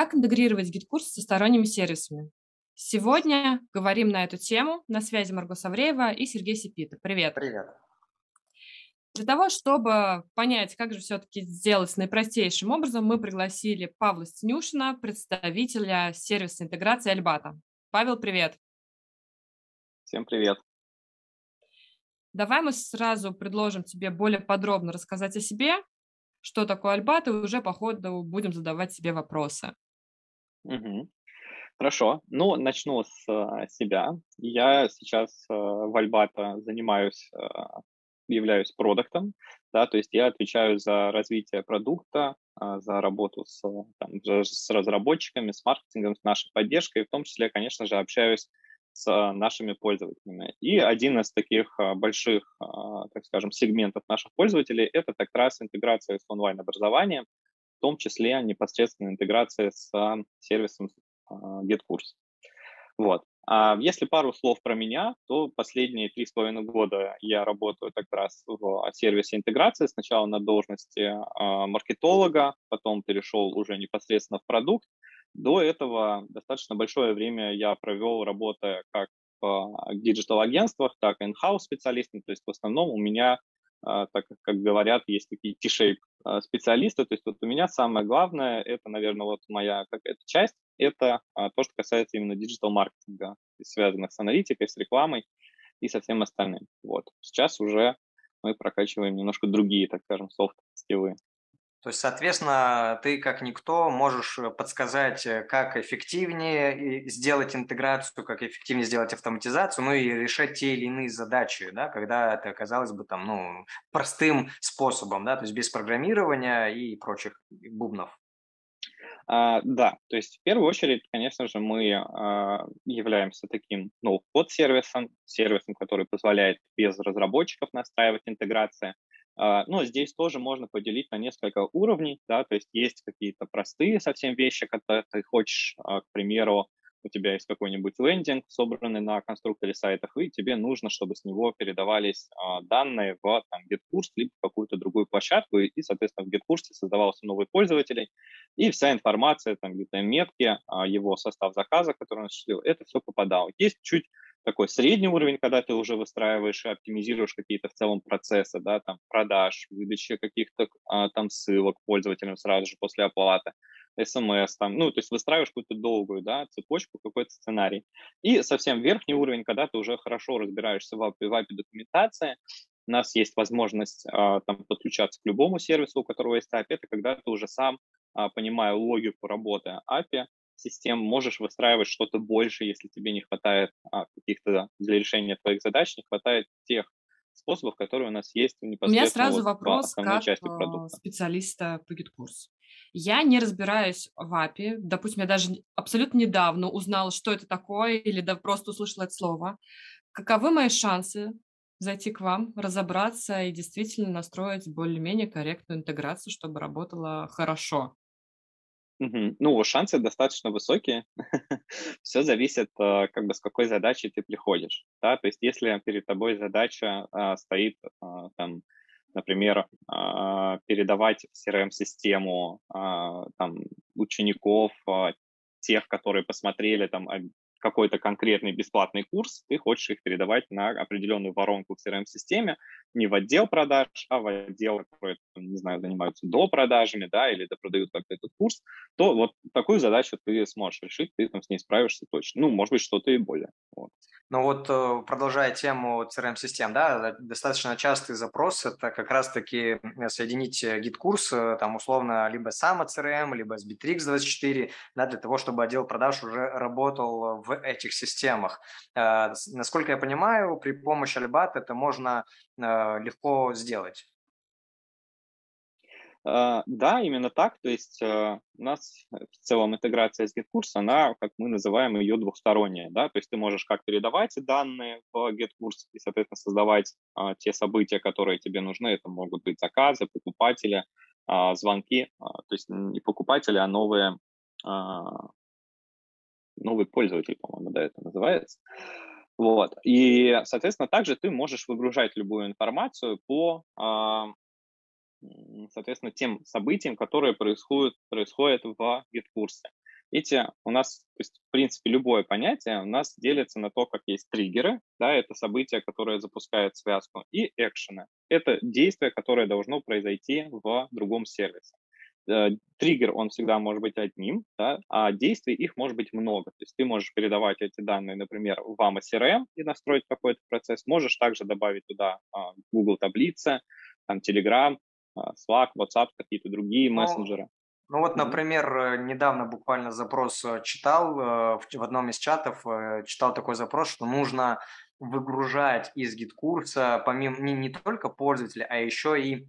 Как интегрировать GetCourse со сторонними сервисами? Сегодня говорим на эту тему. На связи Марго Савреева и Сергей Сипита. Привет. Привет. Для того, чтобы понять, как же все-таки сделать наипростейшим образом, мы пригласили Павла Стенюшина, представителя сервиса интеграции Albato. Павел, привет. Всем привет. Давай мы сразу предложим тебе более подробно рассказать о себе, что такое Альбат, и уже по ходу будем задавать себе вопросы. Угу. Хорошо. Ну, начну с uh, себя. Я сейчас uh, в Альбата занимаюсь, uh, являюсь продуктом, да, то есть я отвечаю за развитие продукта, за работу с, там, с разработчиками, с маркетингом, с нашей поддержкой, в том числе, конечно же, общаюсь с а, нашими пользователями. И один из таких а, больших, а, так скажем, сегментов наших пользователей – это как раз интеграция с онлайн-образованием, в том числе непосредственно интеграция с сервисом GetCourse. Вот. А если пару слов про меня, то последние три с половиной года я работаю как раз в сервисе интеграции. Сначала на должности маркетолога, потом перешел уже непосредственно в продукт. До этого достаточно большое время я провел, работая как в диджитал-агентствах, так и in-house специалистом. То есть в основном у меня, а, так как говорят, есть такие T-shape а, специалисты. То есть вот у меня самое главное, это, наверное, вот моя какая-то часть, это а, то, что касается именно digital-маркетинга, связанных с аналитикой, с рекламой и со всем остальным. Вот. Сейчас уже мы прокачиваем немножко другие, так скажем, soft skill ы. То есть, соответственно, ты как никто можешь э, подсказать, э, как эффективнее сделать интеграцию, как эффективнее сделать автоматизацию, ну и решать те или иные задачи, да, когда это казалось бы там, ну, простым способом, да, то есть без программирования и прочих бубнов. А, да, то есть в первую очередь, конечно же, мы а, являемся таким, ну, подсервисом, сервисом, который позволяет без разработчиков настраивать интеграции. А, но здесь тоже можно поделить на несколько уровней, да, то есть есть какие-то простые совсем вещи, когда ты хочешь, а, к примеру, у тебя есть какой-нибудь лендинг, собранный на конструкторе сайтах, и тебе нужно, чтобы с него передавались а, данные в там, GetCourse либо какую-то другую площадку, и, соответственно, в GetCourse создавался новый пользователь, и вся информация, там где-то метки, его состав заказа, который он осуществил, это все попадало. Есть чуть такой средний уровень, когда ты уже выстраиваешь и оптимизируешь какие-то в целом процессы, да, там, продаж, выдачи каких-то а, там ссылок пользователям сразу же после оплаты, смс, там, ну, то есть выстраиваешь какую-то долгую, да, цепочку, какой-то сценарий. И совсем верхний уровень, когда ты уже хорошо разбираешься в API, в API документации, у нас есть возможность а, там подключаться к любому сервису, у которого есть API, это когда ты уже сам, а, понимая логику работы API, систем можешь выстраивать что-то больше, если тебе не хватает а, каких-то для решения твоих задач, не хватает тех способов, которые у нас есть непосредственно У меня сразу вот вопрос как части продукта. специалиста по GetCourse у. Я не разбираюсь в API. Допустим, я даже абсолютно недавно узнала, что это такое, или да, просто услышала это слово. Каковы мои шансы зайти к вам, разобраться и действительно настроить более-менее корректную интеграцию, чтобы работала хорошо? Мгм. Ну, шансы достаточно высокие. Все зависит, э, как бы, с какой задачей ты приходишь, да. То есть если перед тобой задача, а, стоит, а, там, например, а, передавать в CRM-систему, а, там, учеников, а, тех, которые посмотрели там какой-то конкретный бесплатный курс, ты хочешь их передавать на определенную воронку в CRM-системе, не в отдел продаж, а в отдел, который, не знаю, занимаются до продажами, да, или продают как-то этот курс, то вот такую задачу ты сможешь решить, ты там с ней справишься точно. Ну, может быть, что-то и более. Вот. Ну вот, э, продолжая тему CRM-систем, да, достаточно частый запрос – это как раз-таки соединить GetCourse, э, там, условно, либо с amoCRM, либо с Bitrix24, да, для того, чтобы отдел продаж уже работал в этих системах. Э, насколько я понимаю, при помощи Albato это можно легко сделать. А, да, именно так. То есть у нас в целом интеграция с GetCourse, она, как мы называем ее, двухсторонняя. Да? То есть ты можешь как передавать данные в GetCourse и, соответственно, создавать те события, которые тебе нужны. Это могут быть заказы, покупатели, звонки. То есть не покупатели, а новые, новый пользователь, по-моему, да, это называется. Вот. И, соответственно, также ты можешь выгружать любую информацию по соответственно, тем событиям, которые происходят, происходят в гид-курсе. эти у нас, то есть, в принципе, любое понятие у нас делится на то, как есть триггеры, да, это события, которые запускают связку, и экшены. Это действие, которое должно произойти в другом сервисе. Э, триггер, он всегда может быть одним, да, а действий их может быть много. То есть ты можешь передавать эти данные, например, в AMA CRM и настроить какой-то процесс. Можешь также добавить туда а, Google таблицы, там Telegram, а, Slack, WhatsApp, какие-то другие ну, мессенджеры. Ну вот, например, э, недавно буквально запрос э, читал в одном из чатов, читал такой запрос, что нужно выгружать из GetCourse а помимо не, не только пользователя, а еще и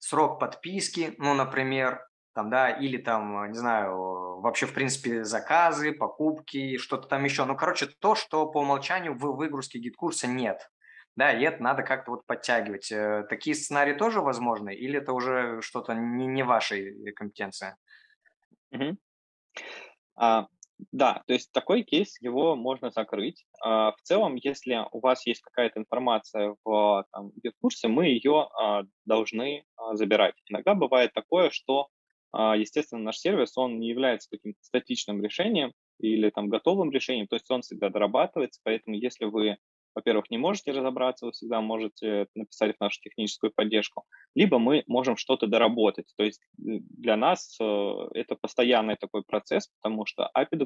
срок подписки, ну, например, там, да, или там, не знаю, вообще, в принципе, заказы, покупки, что-то там еще. Ну, короче, то, что по умолчанию в выгрузке GetCourse а нет. Да, и это надо как-то вот подтягивать. Э, такие сценарии тоже возможны? Или это уже что-то не, не вашей компетенции? Угу. А, да, то есть такой кейс, его можно закрыть. А, в целом, если у вас есть какая-то информация в там, курсе, мы ее а, должны а, забирать. Иногда бывает такое, что, естественно, наш сервис, он не является каким-то статичным решением или там готовым решением, то есть он всегда дорабатывается, поэтому если вы во-первых, не можете разобраться, вы всегда можете написать в нашу техническую поддержку, либо мы можем что-то доработать. То есть для нас э, это постоянный такой процесс, потому что API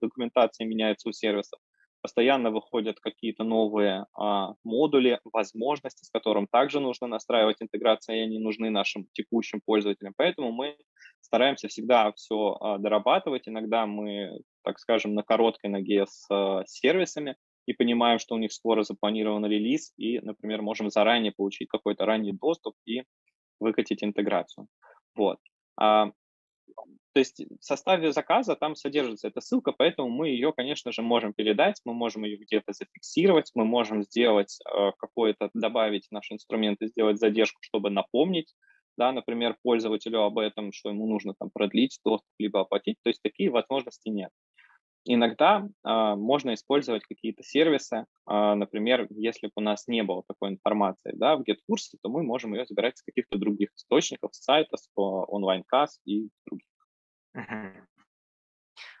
документация, меняется у сервисов, постоянно выходят какие-то новые а, модули, возможности, с которым также нужно настраивать интеграции, и они нужны нашим текущим пользователям. Поэтому мы стараемся всегда все а, дорабатывать. Иногда мы, так скажем, на короткой ноге с а, сервисами, и понимаем, что у них скоро запланирован релиз, и, например, можем заранее получить какой-то ранний доступ и выкатить интеграцию. Вот. А, то есть в составе заказа там содержится эта ссылка, поэтому мы ее, конечно же, можем передать, мы можем ее где-то зафиксировать, мы можем сделать э, какое-то, добавить наши инструменты, сделать задержку, чтобы напомнить, да, например, пользователю об этом, что ему нужно там продлить доступ, либо оплатить. То есть такие возможности нет. Иногда э, можно использовать какие-то сервисы, э, например, если бы у нас не было такой информации да, в GetCourse, то мы можем ее забирать с каких-то других источников, с сайта, с онлайн-касс и других.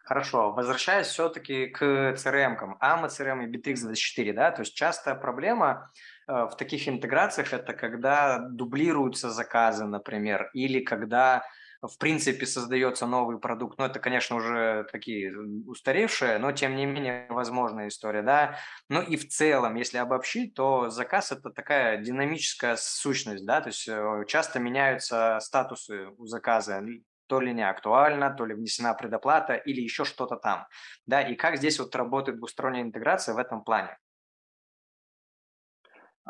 Хорошо, возвращаясь все-таки к CRM-кам, AMA, CRM и Bittrex24, да, то есть частая проблема в таких интеграциях это когда дублируются заказы, например, или когда в принципе создается новый продукт. Ну, это, конечно, уже такие устаревшие, но тем не менее возможная история, да. Ну и в целом, если обобщить, то заказ – это такая динамическая сущность, да, то есть э, часто меняются статусы у заказа, то ли не актуально, то ли внесена предоплата или еще что-то там, да, и как здесь вот работает двусторонняя интеграция в этом плане?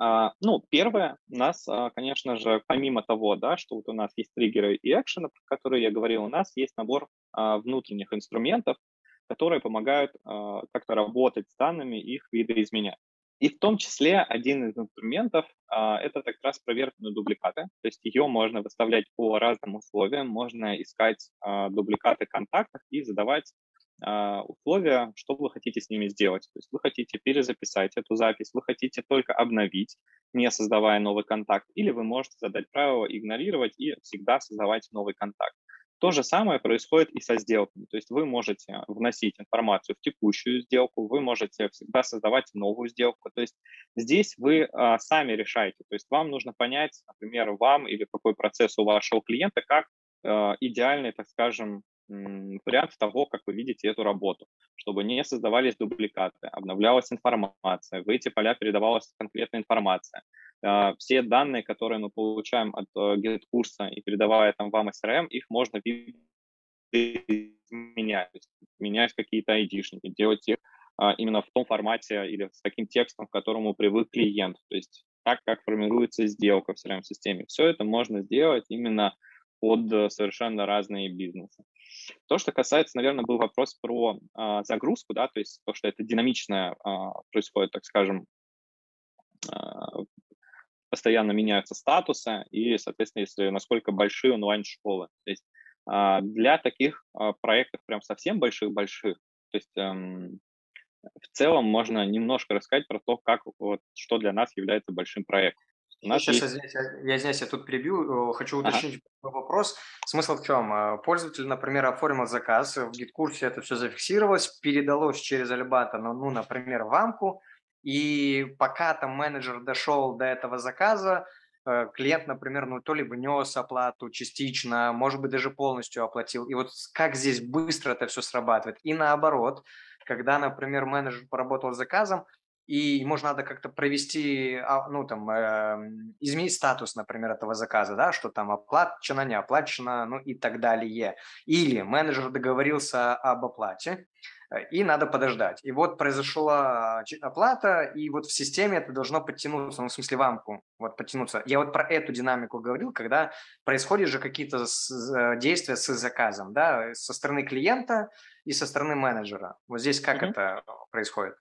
А, ну, первое, у нас, а, конечно же, помимо того, да, что вот у нас есть триггеры и экшены, про которые я говорил, у нас есть набор а, внутренних инструментов, которые помогают как-то работать с данными, их видоизменять. И в том числе один из инструментов это как раз проверка на дубликаты. То есть ее можно выставлять по разным условиям. Можно искать дубликаты контактов и задавать условия, что вы хотите с ними сделать. То есть вы хотите перезаписать эту запись, вы хотите только обновить, не создавая новый контакт, или вы можете задать правило игнорировать и всегда создавать новый контакт. То же самое происходит и со сделками. То есть вы можете вносить информацию в текущую сделку, вы можете всегда создавать новую сделку. То есть здесь вы а, сами решаете. То есть вам нужно понять, например, вам или какой процесс у вашего клиента, как а, идеальный, так скажем, вариант того, как вы видите эту работу, чтобы не создавались дубликаты, обновлялась информация, в эти поля передавалась конкретная информация. А, все данные, которые мы получаем от э, курса и передавая там вам SRM, их можно менять, менять какие-то айдишники, делать их а, именно в том формате или с таким текстом, к которому привык клиент, то есть так, как формируется сделка в CRM-системе. Все это можно сделать именно под э, совершенно разные бизнесы. То, что касается, наверное, был вопрос про а, загрузку, да, то есть то, что это динамично а, происходит, так скажем, а, постоянно меняются статусы и, соответственно, если насколько большие онлайн-школы. То есть а, для таких а, проектов прям совсем больших-больших, то есть эм, в целом можно немножко рассказать про то, как вот, что для нас является большим проектом. Нас Сейчас есть... я, здесь, я я тут прибью, хочу уточнить ага. вопрос. Смысл в чем? Э, пользователь, например, оформил заказ, в гид-курсе это все зафиксировалось, передалось через Альбата, ну, ну, например, в Амку, и пока там менеджер дошел до этого заказа, э, клиент, например, ну, то ли внес оплату частично, может быть, даже полностью оплатил. И вот как здесь быстро это все срабатывает. И наоборот, когда, например, менеджер поработал с заказом, и ему же надо как-то провести, а, ну, там, э, изменить статус, например, этого заказа, да, что там оплачено, не оплачено, ну и так далее. Или менеджер договорился об оплате, э, и надо подождать. И вот произошла оплата, и вот в системе это должно подтянуться, ну, в смысле, вамку, вот подтянуться. Я вот про эту динамику говорил, когда происходят же какие-то э, действия с заказом, да, со стороны клиента и со стороны менеджера. Вот здесь как mm-hmm. это происходит?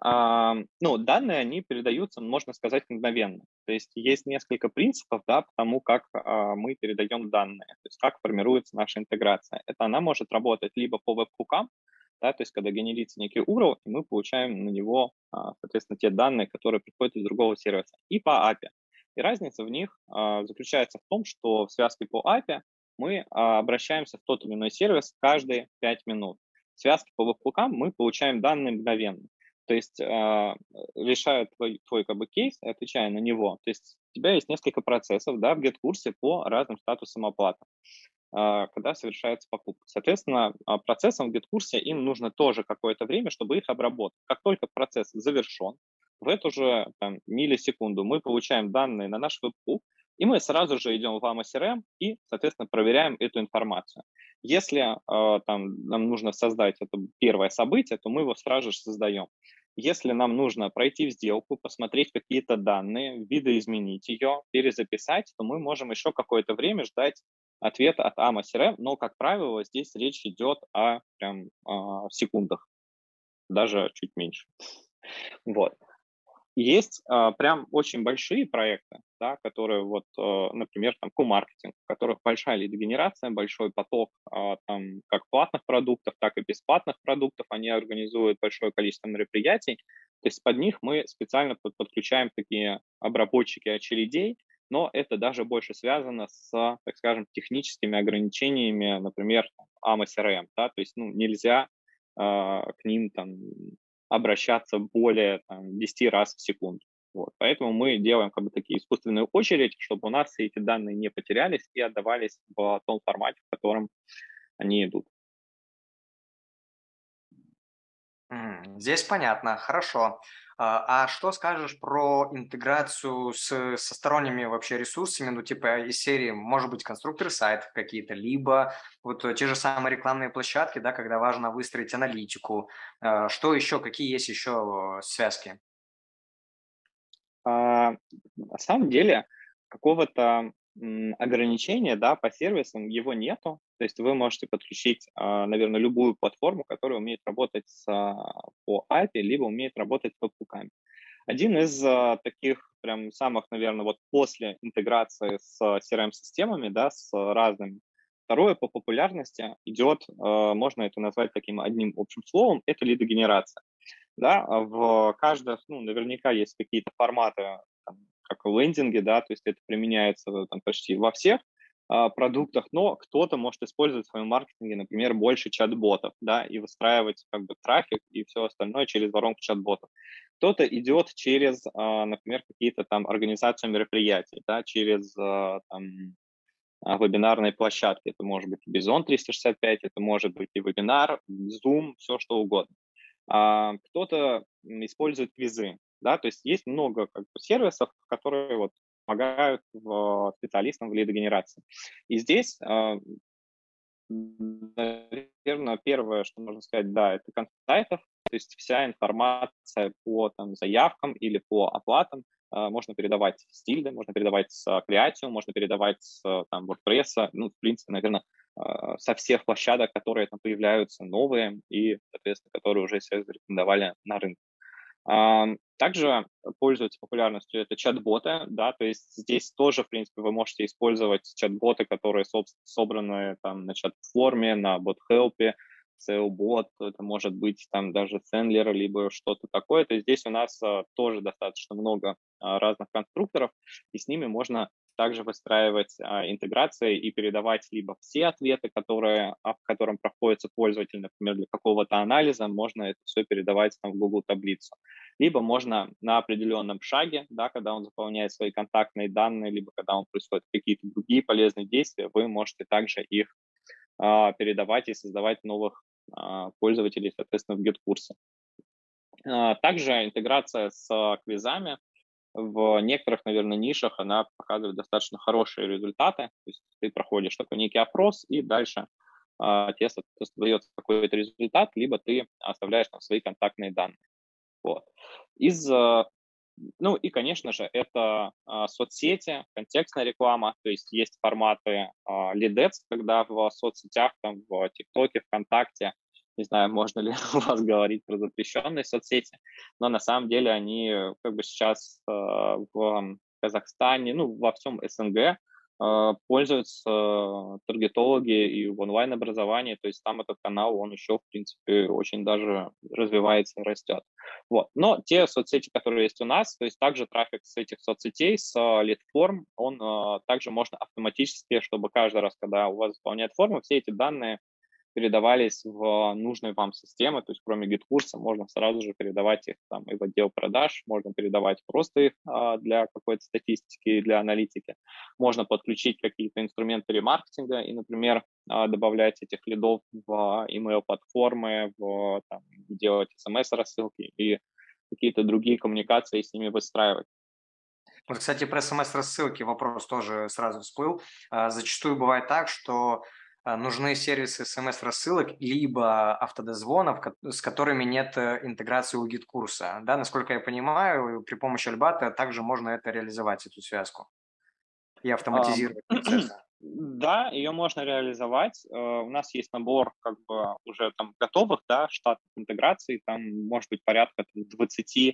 А, ну, данные, они передаются, можно сказать, мгновенно. То есть есть несколько принципов, да, по тому, как а, мы передаем данные, то есть как формируется наша интеграция. Это она может работать либо по веб-хукам, да, то есть когда генерится некий URL, и мы получаем на него, а, соответственно, те данные, которые приходят из другого сервиса, и по API. И разница в них заключается в том, что в связке по API мы обращаемся в тот или иной сервис каждые 5 минут. В связке по веб-хукам мы получаем данные мгновенно. То есть э, решая твой, твой как бы кейс, отвечая на него, то есть у тебя есть несколько процессов да, в GetCourse по разным статусам оплаты, э, когда совершается покупка. Соответственно, процессам в GetCourse им нужно тоже какое-то время, чтобы их обработать. Как только процесс завершен, в эту же там, миллисекунду мы получаем данные на наш веб и мы сразу же идем в AMA CRM и, соответственно, проверяем эту информацию. Если э, там, нам нужно создать это первое событие, то мы его сразу же создаем. Если нам нужно пройти в сделку, посмотреть какие-то данные, видоизменить ее, перезаписать, то мы можем еще какое-то время ждать ответа от AMA CRM, но, как правило, здесь речь идет о прям, о секундах, даже чуть меньше. Вот. Есть э, прям очень большие проекты, да, которые вот, э, например, там Q-маркетинг, у которых большая лидогенерация, большой поток э, там как платных продуктов, так и бесплатных продуктов. Они организуют большое количество мероприятий. То есть под них мы специально под, подключаем такие обработчики очередей, но это даже больше связано с, так скажем, техническими ограничениями, например, AMA CRM, да, то есть ну, нельзя э, к ним там обращаться более там, 10 раз в секунду. Вот. Поэтому мы делаем как бы такие искусственную очередь, чтобы у нас все эти данные не потерялись и отдавались в том формате, в котором они идут. Здесь понятно, хорошо. А, а что скажешь про интеграцию с, со сторонними вообще ресурсами, ну типа из серии, может быть, конструкторы сайтов какие-то, либо вот те же самые рекламные площадки, да, когда важно выстроить аналитику. А, что еще, какие есть еще связки? А, на самом деле какого-то ограничения да, по сервисам его нету. То есть вы можете подключить, а, наверное, любую платформу, которая умеет работать с, а, по API, либо умеет работать по пуками. Один из а, таких прям самых, наверное, вот после интеграции с CRM-системами, да, с разными. Второе по популярности идет, можно это назвать таким одним общим словом, это лидогенерация. Да, в каждом, ну, наверняка есть какие-то форматы, как в лендинге, да, то есть это применяется там, почти во всех а, продуктах, но кто-то может использовать в своем маркетинге, например, больше чат-ботов, да, и выстраивать как бы трафик и все остальное через воронку чат-ботов. Кто-то идет через, а, например, какие-то там организацию мероприятий, да, через а, там, а, вебинарной площадки. Это может быть Bison 365, это может быть и вебинар, Zoom, все что угодно. А, кто-то использует квизы, да, то есть есть много как бы, сервисов, которые вот помогают в, специалистам в лидогенерации. И здесь, э, наверное, первое, что можно сказать, да, это контент сайтов, то есть вся информация по там, заявкам или по оплатам э, можно передавать с Tilda, можно передавать с Creatio, можно передавать с там, WordPress, ну, в принципе, наверное, э, со всех площадок, которые там появляются новые и, соответственно, которые уже себя зарекомендовали на рынке. Также пользуются популярностью это чат-боты, да, то есть здесь тоже, в принципе, вы можете использовать чат-боты, которые собраны там на чат-форме, на бот-хелпе, SEO-бот, это может быть там даже Сендлер, либо что-то такое. То есть здесь у нас а, тоже достаточно много а, разных конструкторов, и с ними можно также выстраивать а, интеграции и передавать либо все ответы, которые, а, в котором проходится пользователь, например, для какого-то анализа, можно это все передавать там, в Google таблицу. Либо можно на определенном шаге, да, когда он заполняет свои контактные данные, либо когда он происходит какие-то другие полезные действия, вы можете также их а, передавать и создавать новых а, пользователей, соответственно, в гид-курсе. А, также интеграция с квизами в некоторых, наверное, нишах она показывает достаточно хорошие результаты. То есть ты проходишь такой некий опрос, и дальше э, тебе, соответственно, дается какой-то результат, либо ты оставляешь там свои контактные данные. Вот. Из, э, ну и, конечно же, это э, соцсети, контекстная реклама, то есть есть форматы э, лидец, когда в соцсетях, там, в ТикТоке, ВКонтакте не знаю, можно ли у вас говорить про запрещенные соцсети, но на самом деле они э, как бы сейчас э, в Казахстане, ну, во всем СНГ э, пользуются таргетологи и в онлайн-образовании, то есть там этот канал, он еще, в принципе, очень даже развивается и растет. Вот. Но те соцсети, которые есть у нас, то есть также трафик с этих соцсетей, с лид-форм, он также можно автоматически, чтобы каждый раз, когда у вас заполняет форму, все эти данные передавались в нужные вам системы, то есть кроме GetCourse а можно сразу же передавать их там и в отдел продаж, можно передавать просто их а, для какой-то статистики, для аналитики, можно подключить какие-то инструменты ремаркетинга и, например, а, добавлять этих лидов в email-платформы, в, там, делать смс-рассылки и какие-то другие коммуникации с ними выстраивать. Вот, кстати, про смс-рассылки вопрос тоже сразу всплыл. А, зачастую бывает так, что нужны сервисы смс-рассылок либо автодозвонов, с которыми нет э, интеграции у GetCourse а. Да, насколько я понимаю, при помощи Albato также можно это реализовать, эту связку, и автоматизировать а, процессы. Да, ее можно реализовать. Э, у нас есть набор как бы уже там готовых, да, штатных интеграций, там может быть порядка 20 э,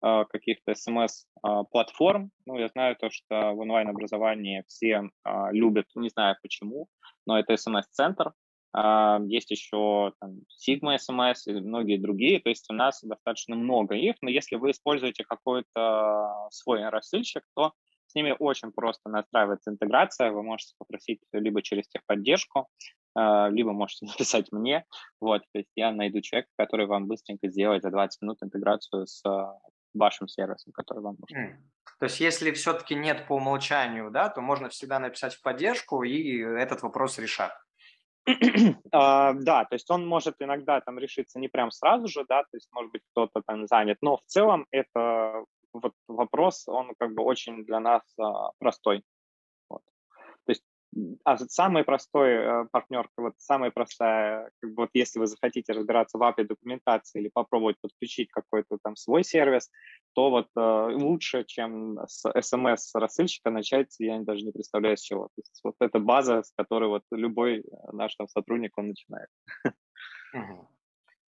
каких-то смс-платформ. Ну, я знаю то, что в онлайн-образовании все любят, не знаю почему, но это SMS-центр. А, есть еще там, Sigma SMS и многие другие, то есть у нас достаточно много их, но если вы используете какой-то свой рассылщик, то с ними очень просто настраивается интеграция, вы можете попросить либо через техподдержку, а, либо можете написать мне, вот, то есть я найду человека, который вам быстренько сделает за 20 минут интеграцию с вашим сервисом, который вам нужен. То есть, если все-таки нет по умолчанию, да, то можно всегда написать в поддержку, и этот вопрос решат. uh, да, то есть он может иногда там решиться не прям сразу же, да, то есть может быть кто-то там занят, но в целом это вот вопрос, он как бы очень для нас uh, простой. А самый простой э, партнер, вот самая простая, как бы вот если вы захотите разбираться в API документации или попробовать подключить какой-то там свой сервис, то вот э, лучше, чем с SMS-рассылщика начать, я даже не представляю с чего. То есть вот эта база, с которой вот любой наш там сотрудник, он начинает.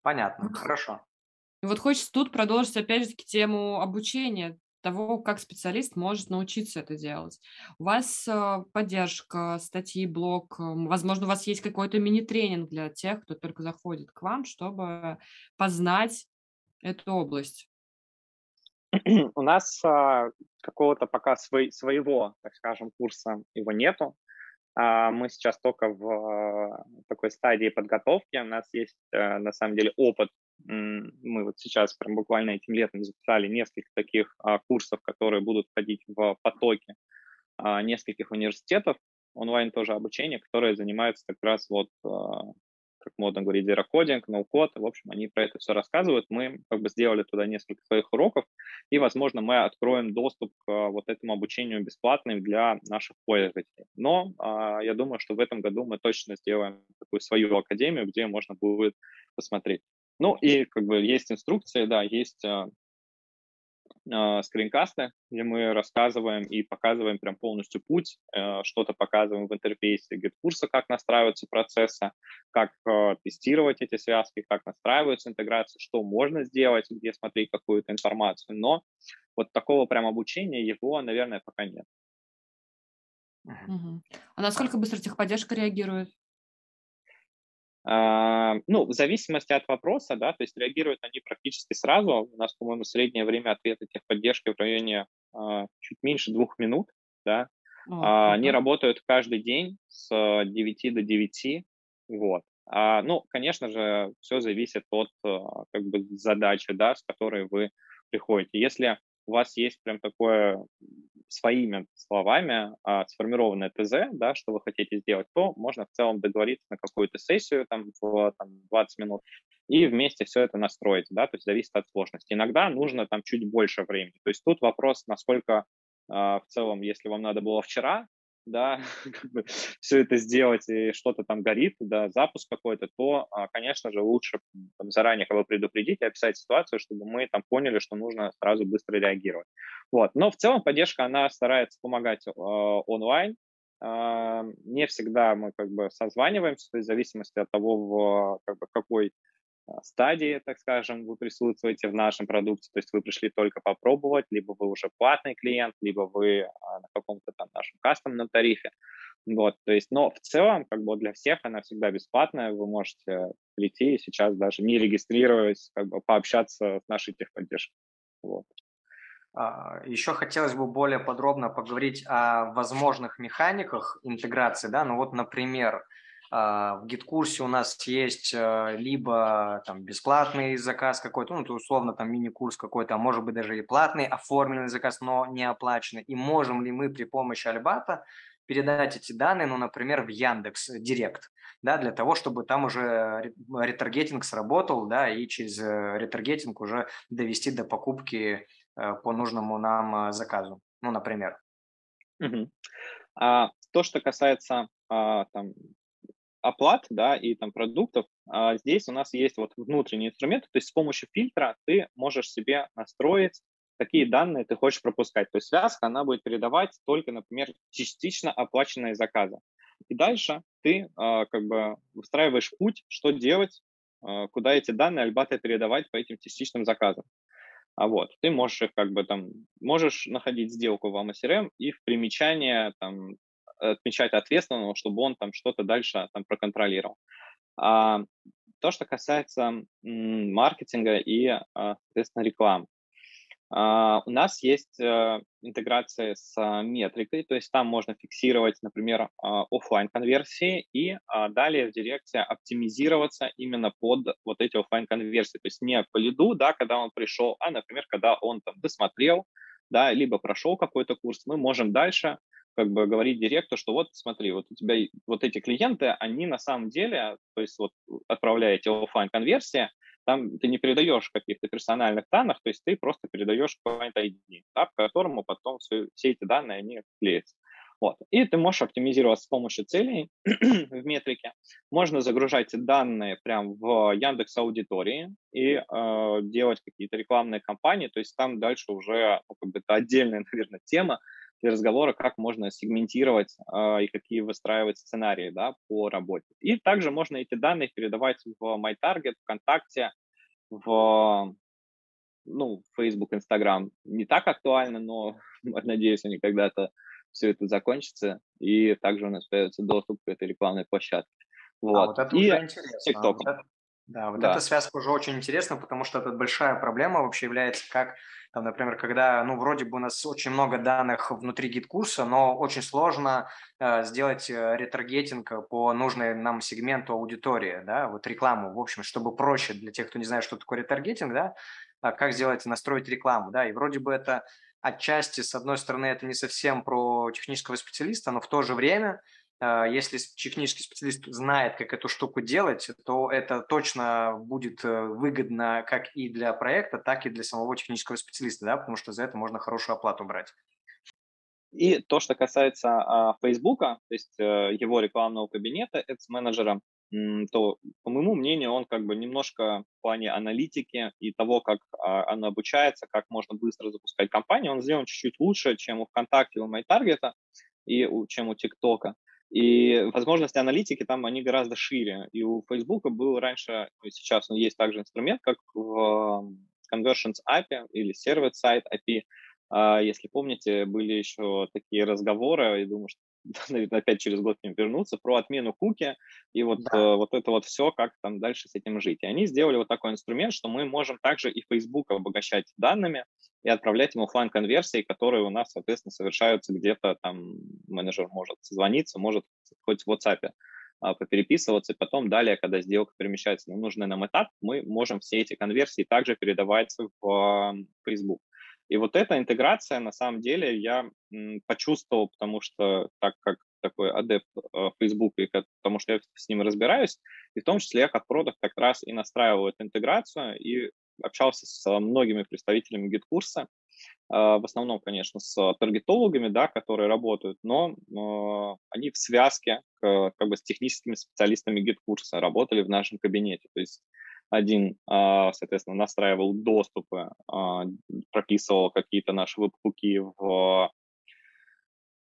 Понятно, хорошо. И вот хочется тут продолжить опять же тему обучения того, как специалист может научиться это делать. У вас э, поддержка, статьи, блог, э, возможно, у вас есть какой-то мини-тренинг для тех, кто только заходит к вам, чтобы познать эту область. У нас а, какого-то пока своего, так скажем, курса его нету. А, мы сейчас только в а, такой стадии подготовки. У нас есть, на самом деле, опыт мы вот сейчас прям буквально этим летом записали несколько таких а, курсов, которые будут входить в потоки а, нескольких университетов, онлайн тоже обучение, которые занимаются как раз вот, а, как модно говорить, no code, в общем, они про это все рассказывают. Мы как бы сделали туда несколько своих уроков, и, возможно, мы откроем доступ к вот этому обучению бесплатным для наших пользователей. Но я думаю, что в этом году мы точно сделаем такую свою академию, где можно будет посмотреть. Ну и как бы есть инструкции, да, есть э, э, скринкасты, где мы рассказываем и показываем прям полностью путь, э, что-то показываем в интерфейсе GetCourse а, как настраиваются процессы, как э, тестировать эти связки, как настраиваются интеграции, что можно сделать, где смотреть какую-то информацию. Но вот такого прям обучения его, наверное, пока нет. Угу. А насколько быстро техподдержка реагирует? А, ну, в зависимости от вопроса, да, то есть реагируют они практически сразу. У нас, по-моему, среднее время ответа техподдержки в районе а, чуть меньше двух минут, да. А, они работают каждый день с 9 до 9, вот. А, ну, конечно же, все зависит от а, как бы задачи, да, с которой вы приходите. Если у вас есть прям такое своими словами а, сформированное ТЗ, да, что вы хотите сделать, то можно в целом договориться на какую-то сессию там, в там, 20 минут и вместе все это настроить, да, то есть зависит от сложности. Иногда нужно там чуть больше времени. То есть тут вопрос, насколько а, в целом, если вам надо было вчера, да, все это сделать и что-то там горит, да, запуск какой-то, то, а, конечно же, лучше там, заранее кого предупредить и описать ситуацию, чтобы мы там поняли, что нужно сразу быстро реагировать. Вот. Но в целом поддержка, она старается помогать э, онлайн, э, не всегда мы как бы созваниваемся, в зависимости от того, в как бы, какой а, стадии, так скажем, вы присутствуете в нашем продукте, то есть вы пришли только попробовать, либо вы уже платный клиент, либо вы а, на каком-то там нашем кастомном тарифе. Вот, то есть, но в целом, как бы для всех она всегда бесплатная, вы можете прийти и сейчас даже не регистрируясь, как бы пообщаться с нашей техподдержкой. Вот. А, Еще хотелось бы более подробно поговорить о возможных механиках интеграции, да, ну вот, например, в гид-курсе у нас есть э, либо там бесплатный заказ какой-то, ну, то условно там мини-курс какой-то, а может быть даже и платный оформленный заказ, но не оплаченный. И можем ли мы при помощи Альбата передать эти данные, ну, например, в Яндекс Директ, да, для того, чтобы там уже ретаргетинг сработал, да, и через э, ретаргетинг уже довести до покупки э, по нужному нам заказу, ну, например. Угу. А, то, что касается а, там, оплат, да, и там продуктов, а здесь у нас есть вот внутренний инструмент, то есть с помощью фильтра ты можешь себе настроить, какие данные ты хочешь пропускать. То есть связка, она будет передавать только, например, частично оплаченные заказы. И дальше ты а, как бы выстраиваешь путь, что делать, а, куда эти данные Альбата передавать по этим частичным заказам. А вот, ты можешь их как бы там, можешь находить сделку в AMA и в примечание там отмечать ответственного, чтобы он там что-то дальше там проконтролировал. А, то, что касается маркетинга и, а, соответственно, рекламы. Uh, у нас есть uh, интеграция с uh, метрикой, то есть там можно фиксировать, например, офлайн конверсии и далее в директе оптимизироваться именно под вот эти офлайн конверсии, то есть не по лиду, да, когда он пришел, а, например, когда он там досмотрел, да, либо прошел какой-то курс, мы можем дальше как бы говорить директу, что вот смотри, вот у тебя вот эти клиенты, они на самом деле, то есть вот отправляя эти офлайн конверсии, там ты не передаешь каких-то персональных данных, то есть ты просто передаешь client ID, да, к которому потом все, все эти данные, они клеятся. Вот. И ты можешь оптимизировать с помощью целей в метрике. Можно загружать данные прямо в Яндекс Аудитории и э, делать какие-то рекламные кампании. То есть там дальше уже ну, как бы это отдельная, наверное, тема, для разговора, как можно сегментировать э, и какие выстраивать сценарии да, по работе. И также можно эти данные передавать в MyTarget, ВКонтакте, в ну, Facebook, Instagram. Не так актуально, но надеюсь, они когда-то все это закончится, и также у нас появится доступ к этой рекламной площадке. Вот. А вот это и уже интересно. TikTok. Вот это, да, вот да. эта связка уже очень интересна, потому что это большая проблема вообще является, как там, например, когда, ну, вроде бы у нас очень много данных внутри GetCourse а, но очень сложно э, сделать э, ретаргетинг по нужной нам сегменту аудитории, да, вот рекламу, в общем, чтобы проще для тех, кто не знает, что такое ретаргетинг, да, а как сделать, настроить рекламу, да, и вроде бы это отчасти, с одной стороны, это не совсем про технического специалиста, но в то же время если технический специалист знает, как эту штуку делать, то это точно будет э, выгодно как и для проекта, так и для самого технического специалиста, да, потому что за это можно хорошую оплату брать. И то, что касается а, Фейсбука, то есть а, его рекламного кабинета, Ads менеджера, то, по моему мнению, он как бы немножко в плане аналитики и того, как а, она обучается, как можно быстро запускать кампанию, он сделан чуть-чуть лучше, чем у ВКонтакте, у MyTarget и чем у ТикТока. И возможности аналитики там, они гораздо шире. И у Facebook был раньше, ну, сейчас он есть также инструмент, как в Conversions API или Server Side API. А, если помните, были еще такие разговоры, я думаю, что наверное, опять через год к ним вернуться, про отмену куки и вот, да. э, вот это вот все, как там дальше с этим жить. И они сделали вот такой инструмент, что мы можем также и Facebook обогащать данными и отправлять ему офлайн конверсии, которые у нас, соответственно, совершаются где-то там, менеджер может созвониться, может хоть в WhatsApp а, попереписываться, и потом далее, когда сделка перемещается на нужный нам этап, мы можем все эти конверсии также передавать в Facebook. И вот эта интеграция, на самом деле, я почувствовал, потому что так как такой адепт э, Facebook, и потому что я с ним разбираюсь, и в том числе я как продукт как раз и настраивал эту интеграцию, и общался с многими представителями GetCourse а, а, в основном, конечно, с таргетологами, да, которые работают, но а, они в связке как бы с техническими специалистами GetCourse а работали в нашем кабинете. То есть один, а, соответственно, настраивал доступы, прописывал какие-то наши веб-хуки в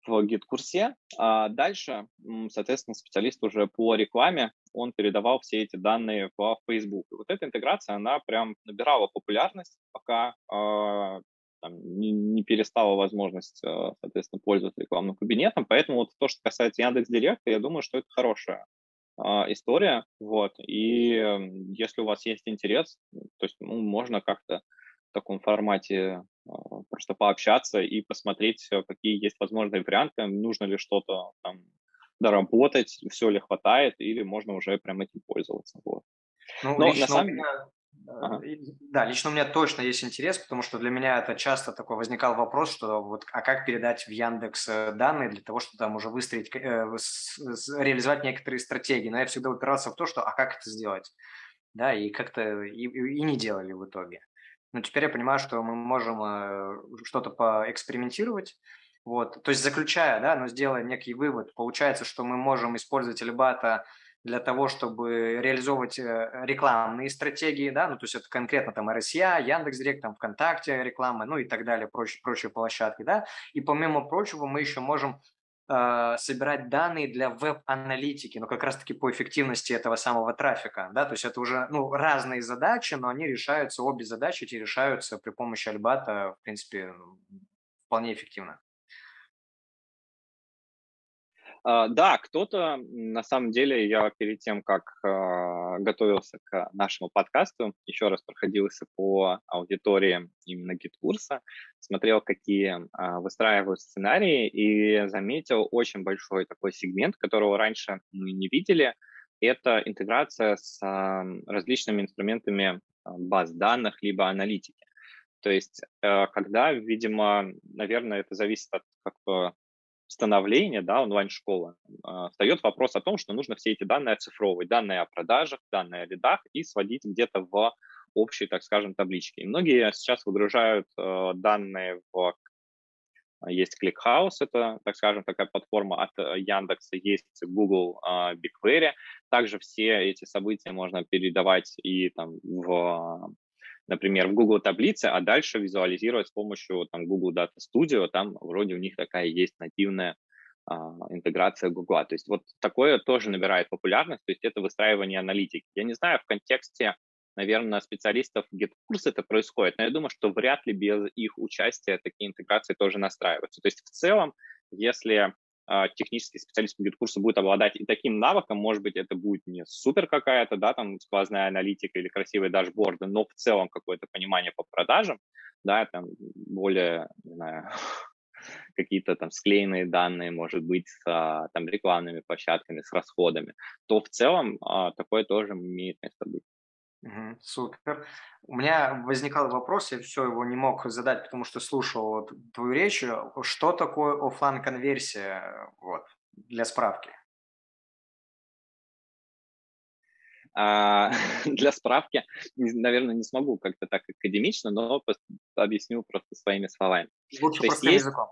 в гид-курсе, а дальше, соответственно, специалист уже по рекламе, он передавал все эти данные в Facebook. И вот эта интеграция, она прям набирала популярность, пока там, не, не перестала возможность, э, соответственно, пользоваться рекламным кабинетом. Поэтому вот то, что касается Яндекс Директа, я думаю, что это хорошая а, история. Вот. И если у вас есть интерес, то есть ну, можно как-то в таком формате а, просто пообщаться и посмотреть, э, какие есть возможные варианты, нужно ли что-то там доработать, все ли хватает, или можно уже прям этим пользоваться. Вот. Ну, Но на самом деле... Ага. Да, лично у меня точно есть интерес, потому что для меня это часто такой возникал вопрос, что вот, а как передать в Яндекс э, данные для того, чтобы там уже выстроить, э, реализовать некоторые стратегии. Но я всегда упирался в то, что а как это сделать? Да, и как-то и, и не делали в итоге. Но теперь я понимаю, что мы можем э, что-то поэкспериментировать, вот, то есть заключая, да, но сделая некий вывод, получается, что мы можем использовать Эльбата для того, чтобы реализовывать э, рекламные стратегии, да, ну, то есть это конкретно там РСЯ, Яндекс.Директ, там ВКонтакте реклама, ну и так далее, прочие, прочие площадки, да, и помимо прочего мы еще можем э, собирать данные для веб-аналитики, но как раз-таки по эффективности этого самого трафика, да, то есть это уже, ну, разные задачи, но они решаются, обе задачи эти решаются при помощи Albato, в принципе, вполне эффективно. Э, да, кто-то, на самом деле, я перед тем, как э, готовился к нашему подкасту, еще раз проходился по аудитории именно GetCourse а, смотрел, какие uh, выстраивают сценарии, и заметил очень большой такой сегмент, которого раньше мы не видели. Это интеграция с различными инструментами баз данных, либо аналитики. То есть, когда, видимо, наверное, это зависит от как становления, да, онлайн-школы, э, встает вопрос о том, что нужно все эти данные оцифровывать, данные о продажах, данные о лидах и сводить где-то в общие, так скажем, таблички. И многие сейчас выгружают э, данные в есть ClickHouse, это, так скажем, такая платформа от э, Яндекса, есть Google э, BigQuery. Также все эти события можно передавать и там в например, в Google таблице, а дальше визуализировать с помощью там, Google Data Studio, там вроде у них такая есть нативная а, интеграция Google. То есть вот такое тоже набирает популярность, то есть это выстраивание аналитики. Я не знаю, в контексте, наверное, специалистов GitKurs это происходит, но я думаю, что вряд ли без их участия такие интеграции тоже настраиваются. То есть в целом, если технический специалист по курса будет обладать и таким навыком, может быть, это будет не супер какая-то, да, там сквозная аналитика или красивые дашборды, но в целом какое-то понимание по продажам, да, там более, не знаю, какие-то там склеенные данные, может быть, с а, там рекламными площадками, с расходами, то в целом а, такое тоже имеет место быть. Угу, супер. У меня возникал вопрос, я все его не мог задать, потому что слушал твою речь. Что такое офлайн конверсия вот, для справки? А, для справки, наверное, не смогу как-то так академично, но объясню просто своими словами. Лучше простым есть, языком.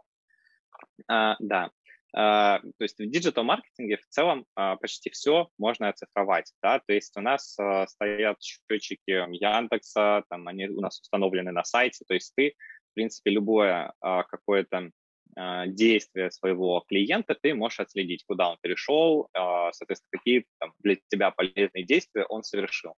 А, да. А, то есть в диджитал-маркетинге в целом а, почти все можно оцифровать, да, то есть у нас а, стоят счетчики Яндекса, там они у нас установлены на сайте, то есть ты, в принципе, любое какое-то действие своего клиента ты можешь отследить, куда он перешел, соответственно, какие там, для тебя полезные действия он совершил.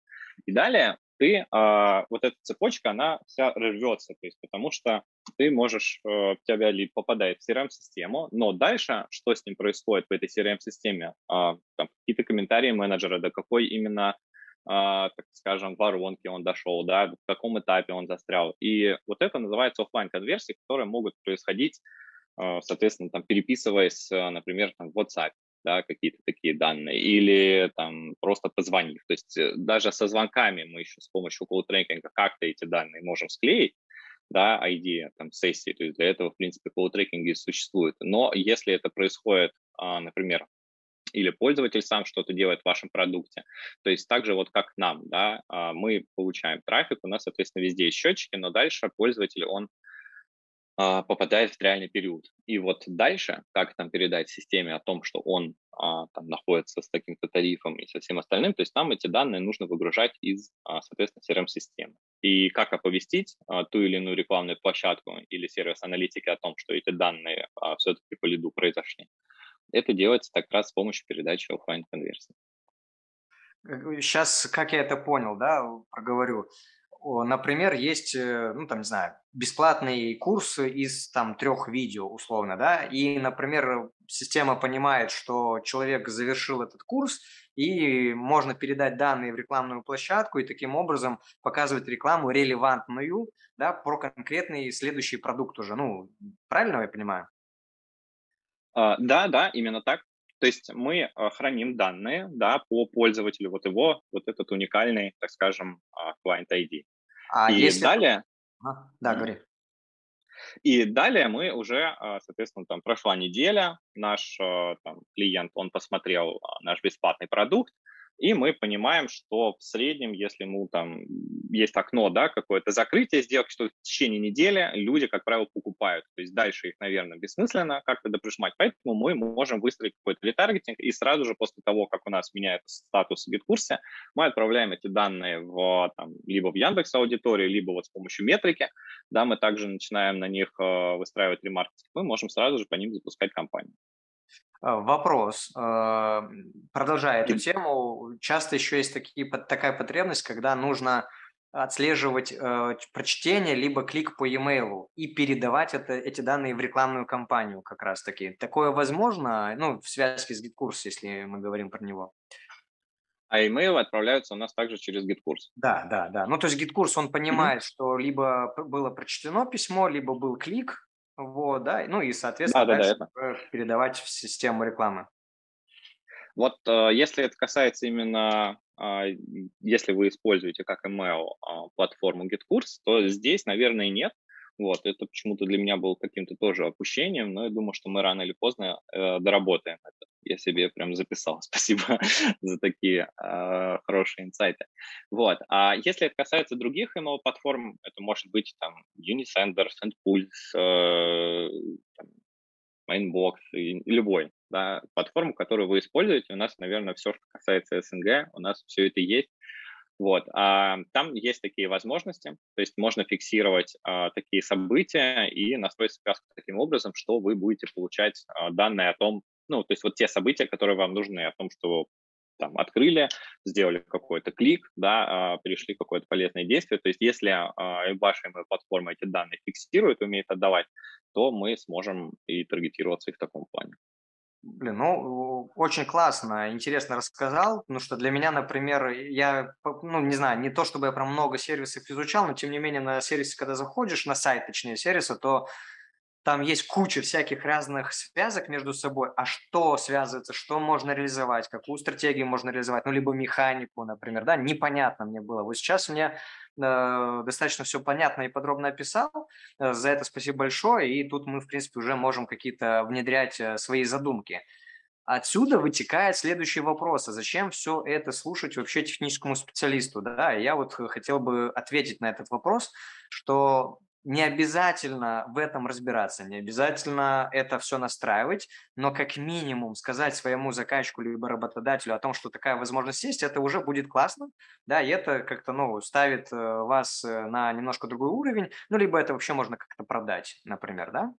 И далее ты, а, вот эта цепочка, она вся рвется, то есть потому что ты можешь, э, тебя ли попадает в CRM-систему, но дальше, что с ним происходит в этой CRM-системе, а, какие-то комментарии менеджера, до какой именно а, так скажем, воронки он дошел, да, в каком этапе он застрял. И вот это называется офлайн конверсии которые могут происходить, а, соответственно, там, переписываясь, например, там, в WhatsApp, да, какие-то такие данные, или там просто позвонив. То есть э, даже со звонками мы еще с помощью колл-трекинга как-то эти данные можем склеить, да, ID, там, сессии, то есть для этого, в принципе, колл-трекинги существуют. Но если это происходит, а, например, или пользователь сам что-то делает в вашем продукте. То есть также вот как нам, да, а, мы получаем трафик, у нас, соответственно, везде есть счетчики, но дальше пользователь, он попадает в реальный период. И вот дальше, как там передать системе о том, что он а, там находится с таким-то тарифом и со всем остальным, то есть там эти данные нужно выгружать из, а, соответственно, CRM-системы. И как оповестить а, ту или иную рекламную площадку или сервис аналитики о том, что эти данные а, все-таки по лиду произошли. Это делается как раз с помощью передачи офлайн конверсии. Сейчас, как я это понял, да, проговорю. Например, есть, э, ну, там, не знаю, бесплатный курс из, там, трех видео, условно, да, и, например, система понимает, что человек завершил этот курс, и можно передать данные в рекламную площадку и таким образом показывать рекламу релевантную, да, про конкретный следующий продукт уже. Ну, правильно я понимаю? А, да, да, именно так. То есть мы а, храним данные да, по пользователю, вот его, вот этот уникальный, так скажем, а, client ID. А и если... далее... А, да, говори. И далее мы уже, соответственно, там прошла неделя, наш там, клиент, он посмотрел наш бесплатный продукт, и мы понимаем, что в среднем, если ему там есть окно, да, какое-то закрытие сделки, что в течение недели люди, как правило, покупают. То есть дальше их, наверное, бессмысленно как-то доприжмать. Поэтому мы можем выстроить какой-то ретаргетинг, и сразу же после того, как у нас меняется статус в гид-курсе, мы отправляем эти данные в, там, либо в Яндекс аудиторию, либо вот с помощью метрики, да, мы также начинаем на них э, выстраивать ремаркетинг, мы можем сразу же по ним запускать кампанию. А, вопрос. А, продолжая эту тему, часто еще есть такие, такая потребность, когда нужно отслеживать э, прочтение либо клик по e-mail и передавать это, эти данные в рекламную кампанию как раз-таки. Такое возможно, ну, в связке с GitKurs, если мы говорим про него. А email отправляются у нас также через GitKurs. Да, да, да. Ну, то есть GitKurs, он понимает, mm-hmm. что либо было прочтено письмо, либо был клик, вот, да, ну и, соответственно, да, дальше да, да, передавать в систему рекламы. Вот э, если это касается именно, э, если вы используете как email э, платформу GetCourse, то здесь, наверное, нет, вот, это почему-то для меня было каким-то тоже опущением, но я думаю, что мы рано или поздно э, доработаем это. Я себе прям записал. Спасибо за такие э, хорошие инсайты. Вот. А если это касается других ML-платформ, это может быть там Unisender, SendPulse, э, Mainbox, и, любой, да, платформу, которую вы используете. У нас, наверное, все, что касается СНГ, у нас все это есть. Вот. А, там есть такие возможности, то есть можно фиксировать а, такие события и настроить связку таким образом, что вы будете получать а, данные о том, ну, то есть вот те события, которые вам нужны, о том, что там открыли, сделали какой-то клик, да, а, перешли какое-то полезное действие. То есть если а, ваша платформа эти данные фиксирует, умеет отдавать, то мы сможем и таргетироваться и в таком плане. Блин, ну, очень классно, интересно рассказал, потому что для меня, например, я, ну, не знаю, не то чтобы я прям много сервисов изучал, но тем не менее на сервисе, когда заходишь, на сайт, точнее, сервиса, то там есть куча всяких разных связок между собой, а что связывается, что можно реализовать, какую стратегию можно реализовать, ну, либо механику, например, да, непонятно мне было. Вот сейчас мне э, достаточно все понятно и подробно описал, э, за это спасибо большое, и тут мы, в принципе, уже можем какие-то внедрять э, свои задумки. Отсюда вытекает следующий вопрос, а зачем все это слушать вообще техническому специалисту? Да, я вот хотел бы ответить на этот вопрос, что не обязательно в этом разбираться, не обязательно это все настраивать, но как минимум сказать своему заказчику либо работодателю о том, что такая возможность есть, это уже будет классно, да, и это как-то, ну, ставит э, вас э, на немножко другой уровень, ну, либо это вообще можно как-то продать, например, да.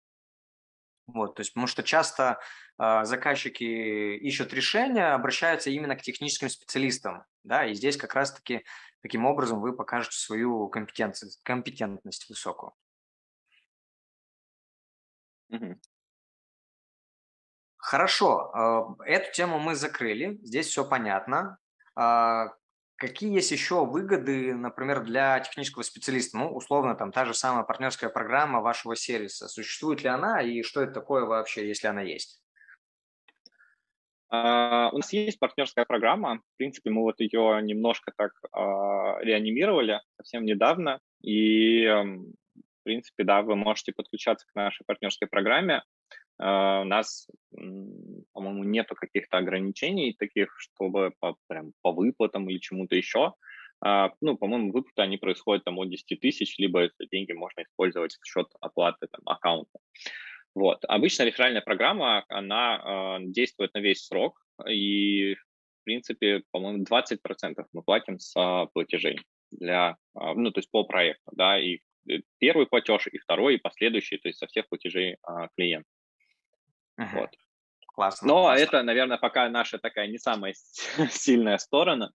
Вот, то есть, потому что часто э, заказчики ищут решения, обращаются именно к техническим специалистам, да, и здесь как раз-таки таким образом вы покажете свою компетентность, компетентность высокую. Угу. Хорошо, э, эту тему мы закрыли, здесь все понятно. А, какие есть еще выгоды, например, для технического специалиста? Ну, условно, там та же самая партнерская программа вашего сервиса. Существует ли она и что это такое вообще, если она есть? Uh, у нас есть партнерская программа. В принципе, мы вот ее немножко так uh, реанимировали совсем недавно. И, um, в принципе, да, вы можете подключаться к нашей партнерской программе. Uh, у нас, по-моему, нету каких-то ограничений таких, чтобы по, прям по выплатам или чему-то еще. Uh, ну, по-моему, выплаты, они происходят там от 10 тысяч, либо эти деньги можно использовать в счет оплаты там, аккаунта. Вот. Обычно реферальная программа, она э, действует на весь срок, и, в принципе, по-моему, 20% мы платим с э, платежей для, э, ну, то есть по проекту, да, и первый платеж, и второй, и последующий, то есть со всех платежей э, клиента. Uh-huh. Вот. Классно. Но классно. это, наверное, пока наша такая не самая сильная сторона,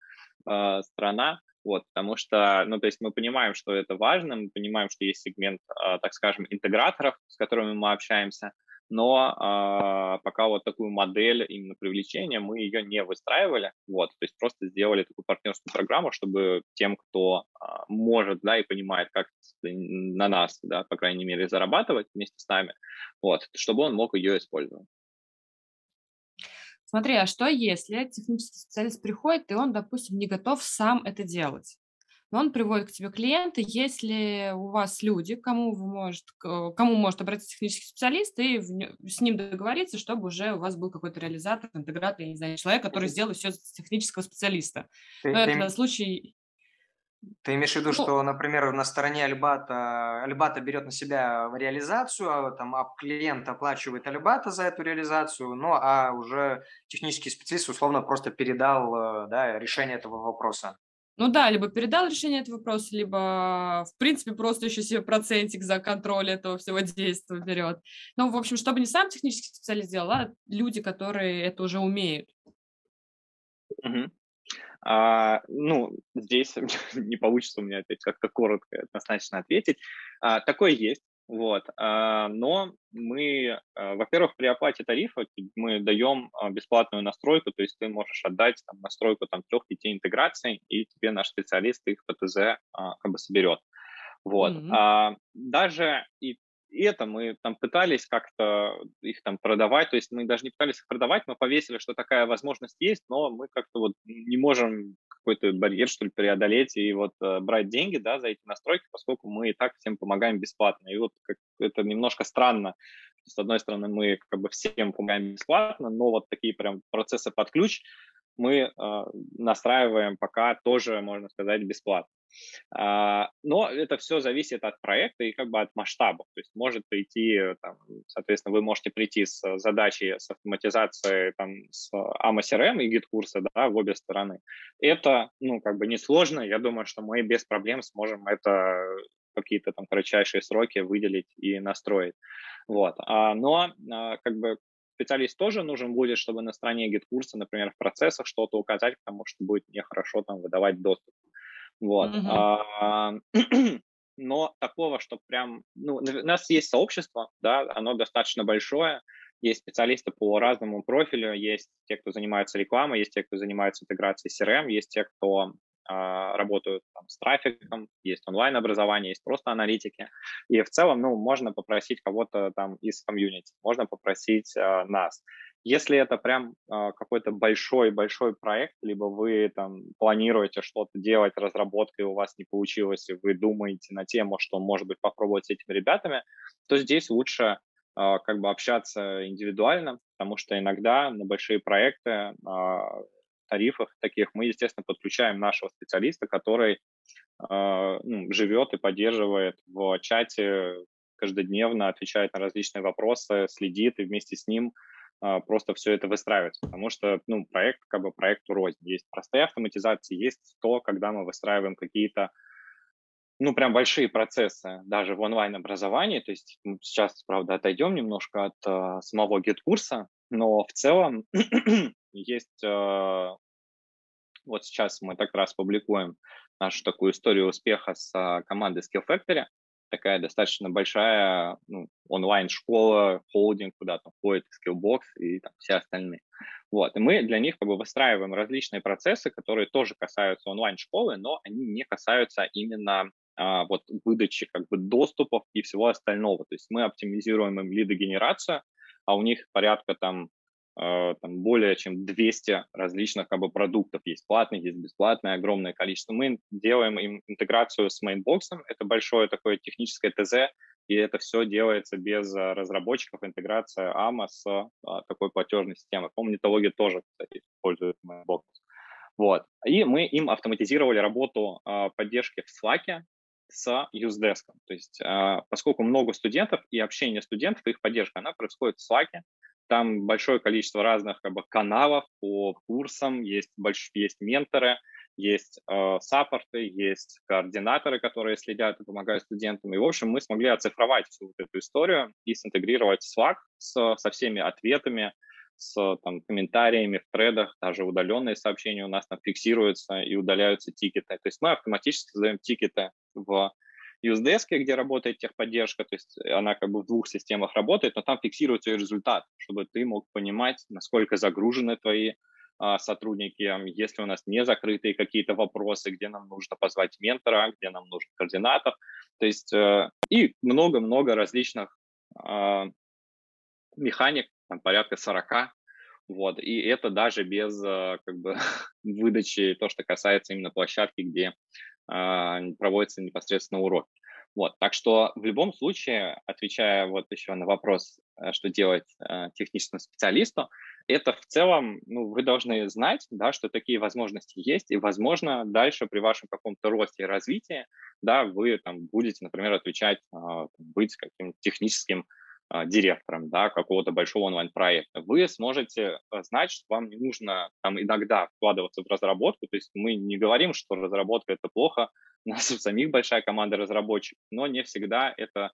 э, страна, вот, потому что, ну, то есть мы понимаем, что это важно, мы понимаем, что есть сегмент, э, так скажем, интеграторов, с которыми мы общаемся, но э, пока вот такую модель именно привлечения мы ее не выстраивали, вот, то есть просто сделали такую партнерскую программу, чтобы тем, кто э, может, да, и понимает, как на нас, да, по крайней мере, зарабатывать вместе с нами, вот, чтобы он мог ее использовать. Смотри, а что если технический специалист приходит, и он, допустим, не готов сам это делать? Он приводит к тебе клиента, если у вас люди, кому вы может, кому может обратиться технический специалист, и с ним договориться, чтобы уже у вас был какой-то реализатор, интегратор, я не знаю, человек, который сделает все с технического специалиста. Но это случай ты имеешь в виду, ну, что, например, на стороне Альбата, Альбата берет на себя реализацию, а там а клиент оплачивает Альбата за эту реализацию, ну а уже технический специалист условно просто передал э, да, решение этого вопроса. Ну да, либо передал решение этого вопроса, либо, в принципе, просто еще себе процентик за контроль этого всего действия берет. Ну, в общем, чтобы не сам технический специалист делал, а люди, которые это уже умеют. Угу. А, ну, здесь не получится у меня опять как-то коротко однозначно ответить. А, такое есть, вот. А, но мы, а, во-первых, при оплате тарифа мы даем а, бесплатную настройку, то есть ты можешь отдать там, настройку там, трех-пяти интеграций, и тебе наш специалист их ПТЗ как бы соберет. Вот. Mm-hmm. А, даже и и это мы там пытались как-то их там продавать, то есть мы даже не пытались их продавать, мы повесили, что такая возможность есть, но мы как-то вот не можем какой-то барьер, что ли, преодолеть и вот э, брать деньги, да, за эти настройки, поскольку мы и так всем помогаем бесплатно. И вот как, это немножко странно. С одной стороны, мы как бы всем помогаем бесплатно, но вот такие прям процессы под ключ мы э, настраиваем пока тоже, можно сказать, бесплатно. А, но это все зависит от проекта и как бы от масштаба. То есть может прийти, там, соответственно, вы можете прийти с задачей с автоматизацией там, с amoCRM и GetCourse а да, в обе стороны. Это, ну, как бы несложно. Я думаю, что мы без проблем сможем это какие-то там кратчайшие сроки выделить и настроить. Вот. А, но а, как бы специалист тоже нужен будет, чтобы на стороне GetCourse а, например, в процессах что-то указать, потому что будет нехорошо там выдавать доступ. Вот. А, но такого, что прям... Ну, у нас есть сообщество, да, оно достаточно большое, есть специалисты по разному профилю, есть те, кто занимается рекламой, есть те, кто занимается интеграцией CRM, есть те, кто а, работают там, с трафиком, есть онлайн-образование, есть просто аналитики. И в целом, ну, можно попросить кого-то там из комьюнити, можно попросить а, нас. Если это прям э, какой-то большой-большой проект, либо вы там планируете что-то делать, разработка, и у вас не получилось, и вы думаете на тему, что, может быть, попробовать с этими ребятами, то здесь лучше э, как бы общаться индивидуально, потому что иногда на большие проекты э, тарифах таких мы, естественно, подключаем нашего специалиста, который ну, живет и поддерживает в чате каждодневно, отвечает на различные вопросы, следит, и вместе с ним а, просто все это выстраивать, потому что, ну, проект как бы проекту рознь. Есть простая автоматизация, есть то, когда мы выстраиваем какие-то ну, прям большие процессы даже в онлайн-образовании. То есть сейчас, правда, отойдем немножко от э, самого GetCourse а, но в целом есть... Э, вот сейчас мы так раз публикуем нашу такую историю успеха с э, командой Skill Factory. Такая достаточно большая ну, онлайн-школа, холдинг, куда там входит Skillbox и там, все остальные. Вот. И мы для них как бы выстраиваем различные процессы, которые тоже касаются онлайн-школы, но они не касаются именно а, вот выдачи как бы доступов и всего остального. То есть мы оптимизируем им лидогенерацию, а у них порядка там, там более чем 200 различных как бы продуктов. Есть платные, есть бесплатные, огромное количество. Мы делаем им интеграцию с мейнбоксом. Это большое такое техническое ТЗ, и это все делается без разработчиков, интеграция AMA с а, такой платежной системой. По-моему, тоже, кстати, использует Mainbox. Вот. И мы им автоматизировали работу э, поддержки в Slack, с UseDesk. То есть а, поскольку много студентов и общение студентов, их поддержка, она происходит в Slack. Там большое количество разных как бы, каналов по курсам, есть, больш... есть менторы, есть э, саппорты, есть координаторы, которые следят и помогают студентам. И, в общем, мы смогли оцифровать всю вот эту историю и синтегрировать Slack с, со всеми ответами, с там, комментариями в тредах, даже удаленные сообщения у нас там фиксируются и удаляются тикеты. То есть мы автоматически создаем тикеты в UseDesk, где работает техподдержка, то есть она как бы в двух системах работает, но там фиксируется и результат, чтобы ты мог понимать, насколько загружены твои а, сотрудники, если у нас не закрытые какие-то вопросы, где нам нужно позвать ментора, где нам нужен координатор, то есть э, и много-много различных э, механик, там порядка 40, вот, и это даже без э, как бы выдачи, то, что касается именно площадки, где а, проводятся непосредственно уроки. Вот, так что в любом случае, отвечая вот еще на вопрос, э, что делать э, техническому специалисту, это в целом, ну, вы должны знать, да, что такие возможности есть, и, возможно, дальше при вашем каком-то росте и развитии, да, вы там будете, например, отвечать, а, быть каким-то техническим а, директором да, какого-то большого онлайн-проекта, вы сможете э, знать, что вам не нужно там иногда вкладываться в разработку, то есть мы не говорим, что разработка это плохо, у нас у самих большая команда разработчиков, но не всегда это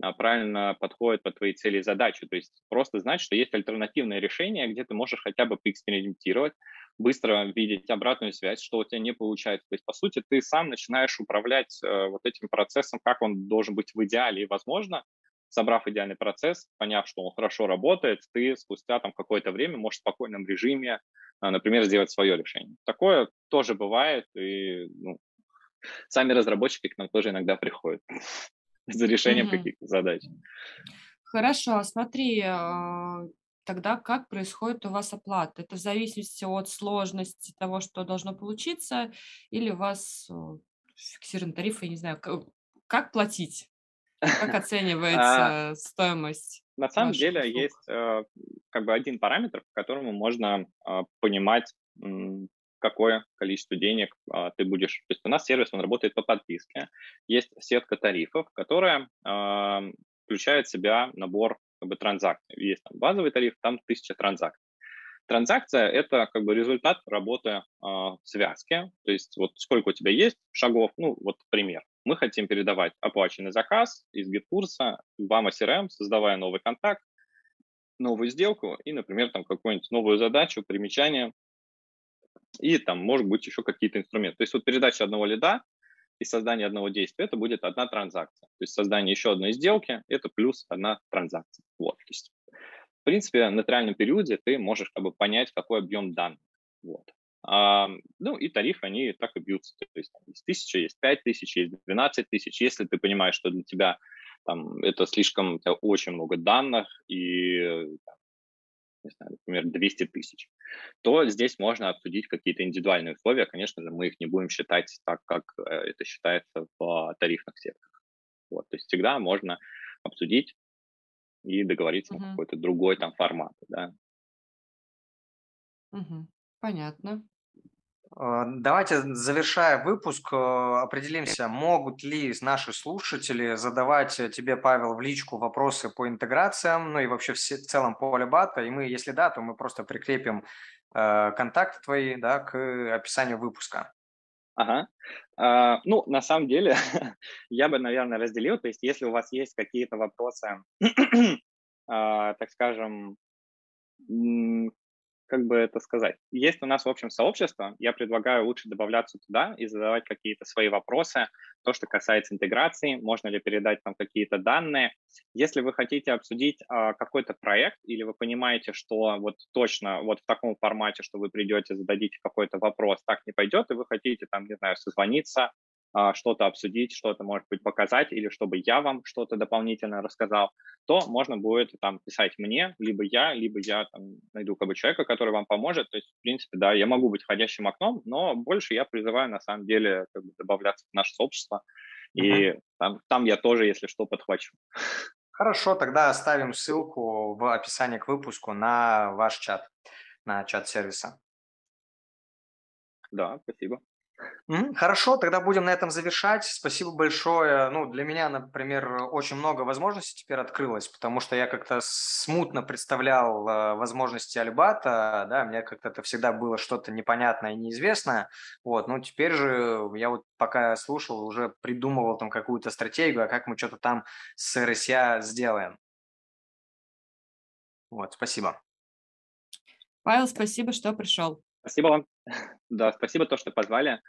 а, правильно подходит под твои цели и задачи. То есть просто знать, что есть альтернативное решение, где ты можешь хотя бы поэкспериментировать, быстро видеть обратную связь, что у тебя не получается. То есть, по сути, ты сам начинаешь управлять э, вот этим процессом, как он должен быть в идеале. И, возможно, собрав идеальный процесс, поняв, что он хорошо работает, ты спустя там какое-то время можешь в спокойном режиме, а, например, сделать свое решение. Такое тоже бывает, и ну, сами разработчики к нам тоже иногда приходят за решением mm-hmm. каких-то задач. Хорошо, смотри, а, тогда как происходит у вас оплата? Это в зависимости от сложности того, что должно получиться, или у вас фиксированный тариф, я не знаю, как платить? Как а, оценивается стоимость? На самом деле услуг? есть э, как бы один параметр, по которому можно э, понимать, какое количество денег э, ты будешь. То есть у нас сервис, он работает по подписке. Есть сетка тарифов, которая включает в себя набор как бы, транзакций. Есть там базовый тариф, там тысяча транзакций. Транзакция – это как бы результат работы э, в связке, то есть вот сколько у тебя есть шагов, ну вот пример. Мы хотим передавать оплаченный заказ из GetCourse а в amoCRM, создавая новый контакт, новую сделку и, например, там какую-нибудь новую задачу, примечание, и там, может быть, еще какие-то инструменты. То есть вот передача одного лида и создание одного действия, это будет одна транзакция. То есть создание еще одной сделки, это плюс одна транзакция. Вот, то есть в принципе, на триальном периоде ты можешь как бы понять, какой объем данных. Вот. А, ну и тарифы, они так и бьются. То есть там, есть тысяча, есть пять тысяч, есть двенадцать тысяч. Если ты понимаешь, что для тебя там, это слишком, у тебя очень много данных и, там, не знаю, например, 200 тысяч, то здесь можно обсудить какие-то индивидуальные условия. Конечно же, мы их не будем считать так, как э, это считается в тарифных сетках. Вот, то есть всегда можно обсудить и договориться угу. на какой-то другой там формат, да. Угу. Понятно. А, давайте, завершая выпуск, э, определимся, могут ли наши слушатели задавать тебе, Павел, в личку вопросы по интеграциям, ну и вообще в целом по Алибата, и мы, если да, то мы просто прикрепим э, контакты твои да, к описанию выпуска. Ага. А, ну, на самом деле, я бы, наверное, разделил. То есть, если у вас есть какие-то вопросы, а, так скажем, как бы это сказать, есть у нас, в общем, сообщество, я предлагаю лучше добавляться туда и задавать какие-то свои вопросы. То, что касается интеграции, можно ли передать там какие-то данные. Если вы хотите обсудить а, какой-то проект или вы понимаете, что вот точно вот в таком формате, что вы придете, зададите какой-то вопрос, так не пойдет, и вы хотите там, не знаю, созвониться, что-то обсудить, что-то, может быть, показать, или чтобы я вам что-то дополнительно рассказал, то можно будет там писать мне, либо я, либо я там найду как бы человека, который вам поможет. То есть, в принципе, да, я могу быть входящим окном, но больше я призываю, на самом деле, как бы добавляться в наше сообщество, и uh-huh. там, там я тоже, если что, подхвачу. Хорошо, тогда оставим ссылку в описании к выпуску на ваш чат, на чат сервиса. Да, спасибо. Хорошо, тогда будем на этом завершать. Спасибо большое. Ну, для меня, например, очень много возможностей теперь открылось, потому что я как-то смутно представлял э, возможности Альбата, да, мне как-то это всегда было что-то непонятное и неизвестное. Вот, ну, теперь же я вот пока слушал, уже придумывал там какую-то стратегию, а как мы что-то там с РСЯ сделаем. Вот, спасибо. Павел, спасибо, что пришел. Спасибо вам. Да, спасибо то, что позвали.